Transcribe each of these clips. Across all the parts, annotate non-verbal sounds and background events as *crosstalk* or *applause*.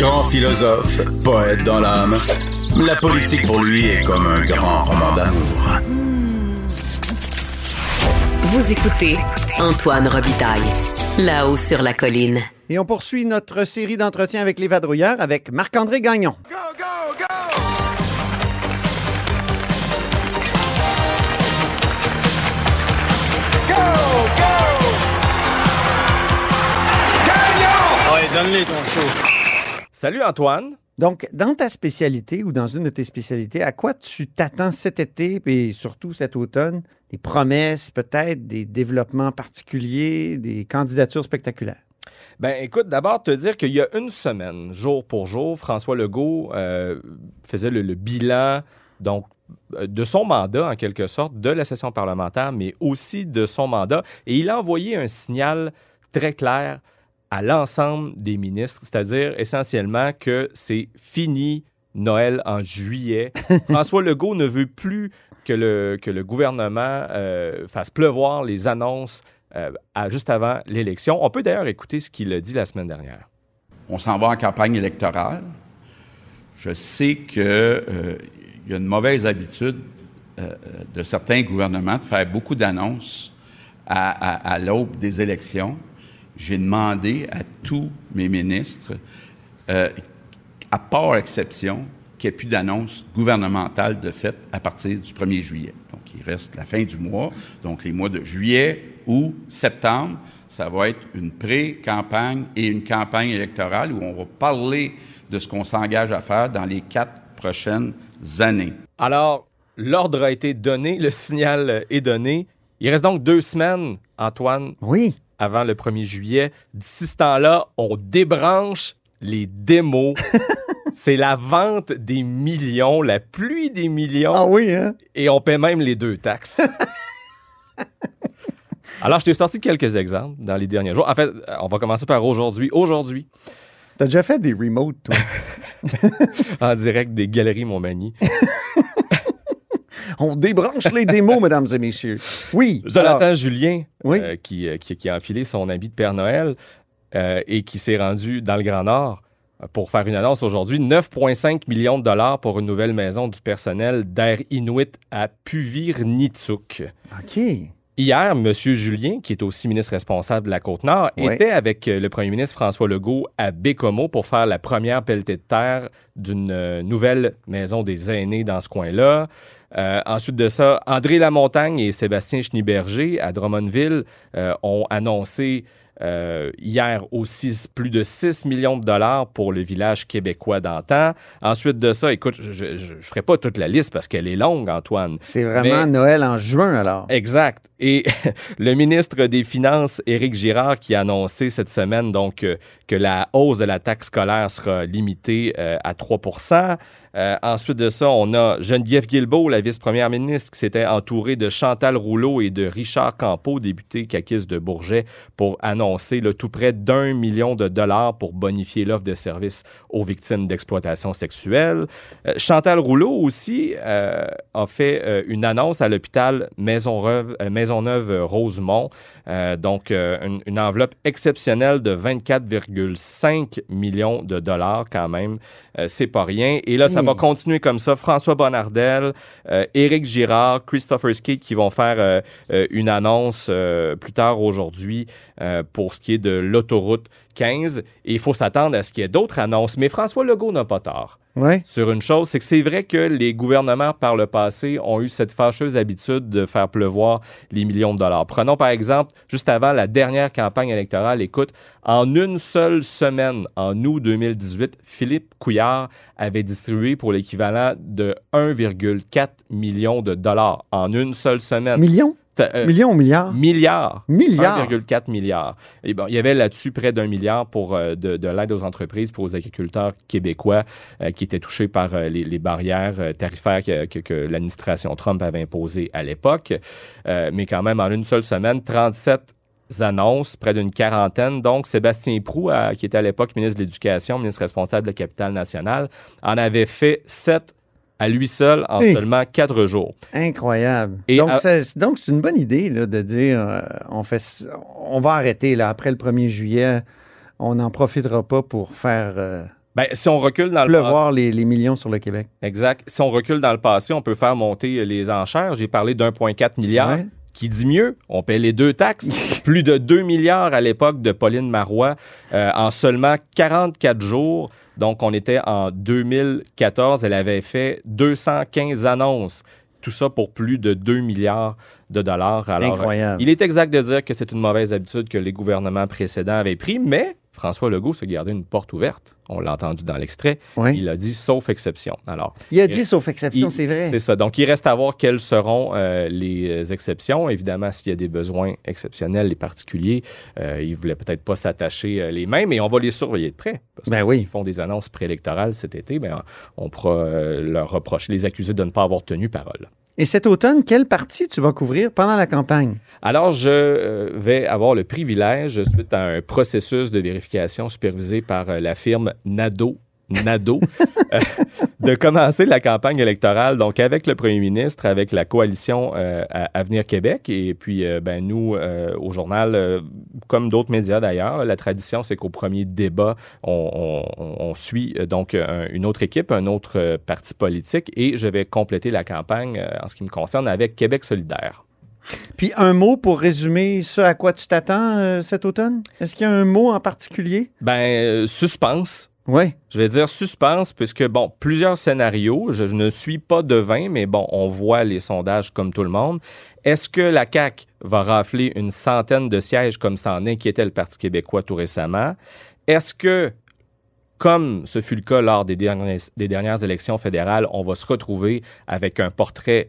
Grand philosophe, poète dans l'âme, la politique pour lui est comme un grand roman d'amour. Vous écoutez Antoine Robitaille, là-haut sur la colline. Et on poursuit notre série d'entretiens avec les vadrouilleurs avec Marc-André Gagnon. Salut Antoine. Donc, dans ta spécialité ou dans une de tes spécialités, à quoi tu t'attends cet été et surtout cet automne? Des promesses, peut-être, des développements particuliers, des candidatures spectaculaires? Ben écoute, d'abord te dire qu'il y a une semaine, jour pour jour, François Legault euh, faisait le, le bilan donc euh, de son mandat en quelque sorte, de la session parlementaire, mais aussi de son mandat, et il a envoyé un signal très clair à l'ensemble des ministres, c'est-à-dire essentiellement que c'est fini Noël en juillet. *laughs* François Legault ne veut plus que le, que le gouvernement euh, fasse pleuvoir les annonces euh, à- juste avant l'élection. On peut d'ailleurs écouter ce qu'il a dit la semaine dernière. on s'en va en campagne électorale. Je sais qu'il y a une mauvaise habitude euh, de certains gouvernements de faire beaucoup d'annonces à, à- à l'aube des élections. J'ai demandé à tous mes ministres, euh, à part exception, qu'il n'y ait plus d'annonces gouvernementales de fait à partir du 1er juillet. Donc, il reste la fin du mois. Donc, les mois de juillet ou septembre, ça va être une pré-campagne et une campagne électorale où on va parler de ce qu'on s'engage à faire dans les quatre prochaines années. Alors, l'ordre a été donné, le signal est donné. Il reste donc deux semaines, Antoine, Oui. Avant le 1er juillet. D'ici ce temps-là, on débranche les démos. *laughs* C'est la vente des millions, la pluie des millions, Ah oui, hein? et on paie même les deux taxes. *laughs* Alors, je t'ai sorti quelques exemples dans les derniers jours. En fait, on va commencer par aujourd'hui. Aujourd'hui, T'as déjà fait des remotes, toi? *laughs* en direct des Galeries Montmagny. On débranche les démos, *laughs* mesdames et messieurs. Oui. Jonathan alors, Julien, Oui. euh, qui, euh, qui- qui a enfilé son habit de Père Noël euh, et qui s'est rendu dans le Grand Nord pour faire une annonce aujourd'hui. 9,5 millions de dollars pour une nouvelle maison du personnel d'Air Inuit à Puvirnitsuk. OK. Hier, M. Julien, qui est aussi ministre responsable de la Côte-Nord, était avec euh, le premier ministre François Legault à Bécomo pour faire la première pelletée de terre d'une euh, nouvelle maison des aînés dans ce coin-là. Euh, ensuite de ça, André Lamontagne et Sébastien Schneeberger à Drummondville euh, ont annoncé euh, hier aussi plus de 6 millions de dollars pour le village québécois d'antan. Ensuite de ça, écoute, je ne ferai pas toute la liste parce qu'elle est longue, Antoine. C'est vraiment Mais- Noël en juin, alors. Exact. Et *laughs* le ministre des Finances, Éric Girard, qui a annoncé cette semaine donc euh, que la hausse de la taxe scolaire sera limitée euh, à 3% Euh, Ensuite de ça, on a Geneviève Guilbeault, la vice-première ministre, qui s'était entourée de Chantal Rouleau et de Richard Campeau, député caquiste de Bourget, pour annoncer là, tout près d'un million de dollars pour bonifier l'offre de services aux victimes d'exploitation sexuelle. Euh, Chantal Rouleau aussi euh, a fait euh, une annonce à l'hôpital Maisonneuve, Maisonneuve-Rosemont. Donc, une, une enveloppe exceptionnelle de 24,5 millions de dollars quand même. C'est pas rien. Et là, ça va continuer comme ça. François Bonnardel, Éric Girard, Christopher Skate qui vont faire une annonce plus tard aujourd'hui pour pour ce qui est de l'autoroute 15. Et il faut s'attendre à ce qu'il y ait d'autres annonces. Mais François Legault n'a pas tort Ouais. sur une chose, c'est que c'est vrai que les gouvernements par le passé ont eu cette fâcheuse habitude de faire pleuvoir les millions de dollars. Prenons par exemple, juste avant la dernière campagne électorale, écoute, en une seule semaine, en août 2018, Philippe Couillard avait distribué pour l'équivalent de 1,4 million de dollars en une seule semaine. Millions? Euh, Millions ou milliards? Milliards. Milliards. 1,4 milliard. Et bon, il y avait là-dessus près d'un milliard pour euh, de, de l'aide aux entreprises pour aux agriculteurs québécois euh, qui étaient touchés par les, les barrières tarifaires que, que- que l'administration Trump avait imposées à l'époque. Mais quand même, en une seule semaine, 37 annonces, près d'une quarantaine. Donc, Sébastien Prou, qui était à l'époque ministre de l'Éducation, ministre responsable de la capitale nationale, en avait fait sept à lui seul en Hey. seulement quatre jours. Incroyable. Et donc, à- donc, c'est une bonne idée là, de dire euh, on, fait, on va arrêter là, après le 1er juillet. On n'en profitera pas pour faire euh, Ben, si on recule dans le passé- les, les millions sur le Québec. Exact. Si on recule dans le passé, on peut faire monter les enchères. J'ai parlé d'1,4 milliard. Ouais. Qui dit mieux? On paie les deux taxes. *laughs* *laughs* Plus de 2 milliards à l'époque de Pauline Marois euh, en seulement 44 jours. Donc, on était en 2014. Elle avait fait 215 annonces. Tout ça pour plus de 2 milliards de dollars. Alors, Incroyable. il est exact de dire que c'est une mauvaise habitude que les gouvernements précédents avaient pris, mais François Legault s'est gardé une porte ouverte. On l'a entendu dans l'extrait. Oui. Il a dit sauf exception. Alors, Il a dit sauf exception, c'est vrai. C'est ça. Donc, il reste à voir quelles seront euh, les exceptions. Évidemment, s'il y a des besoins exceptionnels, les particuliers, euh, ils ne voulaient peut-être pas s'attacher euh, les mains, mais on va les surveiller de près. Parce Ben que oui. s'ils font des annonces préélectorales cet été, ben, on pourra euh, leur reprocher, les accuser de ne pas avoir tenu parole. Et cet automne, quelle partie tu vas couvrir pendant la campagne? Alors, je euh, vais avoir le privilège, suite à un processus de vérification supervisé par euh, la firme NADO, NADO, *laughs* de commencer la campagne électorale, donc avec le premier ministre, avec la coalition euh, à- Avenir Québec. Et puis, euh, ben, nous, euh, au journal, euh, comme d'autres médias d'ailleurs, la tradition, c'est qu'au premier débat, on, on- on suit euh, donc un- une autre équipe, un autre euh, parti politique, et je vais compléter la campagne, euh, en ce qui me concerne, avec Québec solidaire. Puis un mot pour résumer ce à quoi tu t'attends euh, cet automne? Est-ce qu'il y a un mot en particulier? Ben, euh, suspense. Oui. Je vais dire suspense, puisque, bon, plusieurs scénarios. Je, ne suis pas devin, mais bon, on voit les sondages comme tout le monde. Est-ce que la CAQ va rafler une centaine de sièges comme ça en inquiétait le Parti québécois tout récemment? Est-ce que, comme ce fut le cas lors des dernières, des dernières élections fédérales, on va se retrouver avec un portrait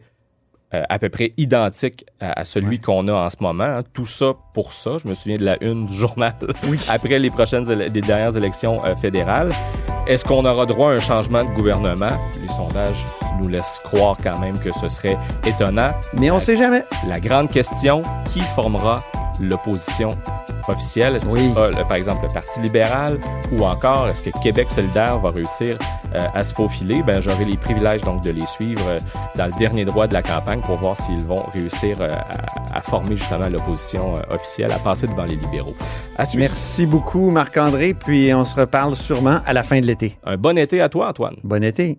euh, à peu près identique à, à celui qu'on a en ce moment. hein. Tout ça pour ça. Je me souviens de la une du journal *laughs* *laughs* après les prochaines des dernières élections euh, fédérales. Est-ce qu'on aura droit à un changement de gouvernement? Les sondages nous laissent croire quand même que ce serait étonnant. Mais on sait jamais. La grande question, qui formera l'opposition officielle? Est-ce que Oui. ce sera, le- par exemple, le Parti libéral ou encore est-ce que Québec solidaire va réussir à se faufiler? Ben, j'aurai les privilèges donc de les suivre euh, dans le dernier droit de la campagne pour voir s'ils vont réussir euh, à, à former justement l'opposition euh, officielle, à passer devant les libéraux. À. Merci beaucoup, Marc-André. Puis on se reparle sûrement à la fin de l'été. Un bon été à toi, Antoine. Bon été.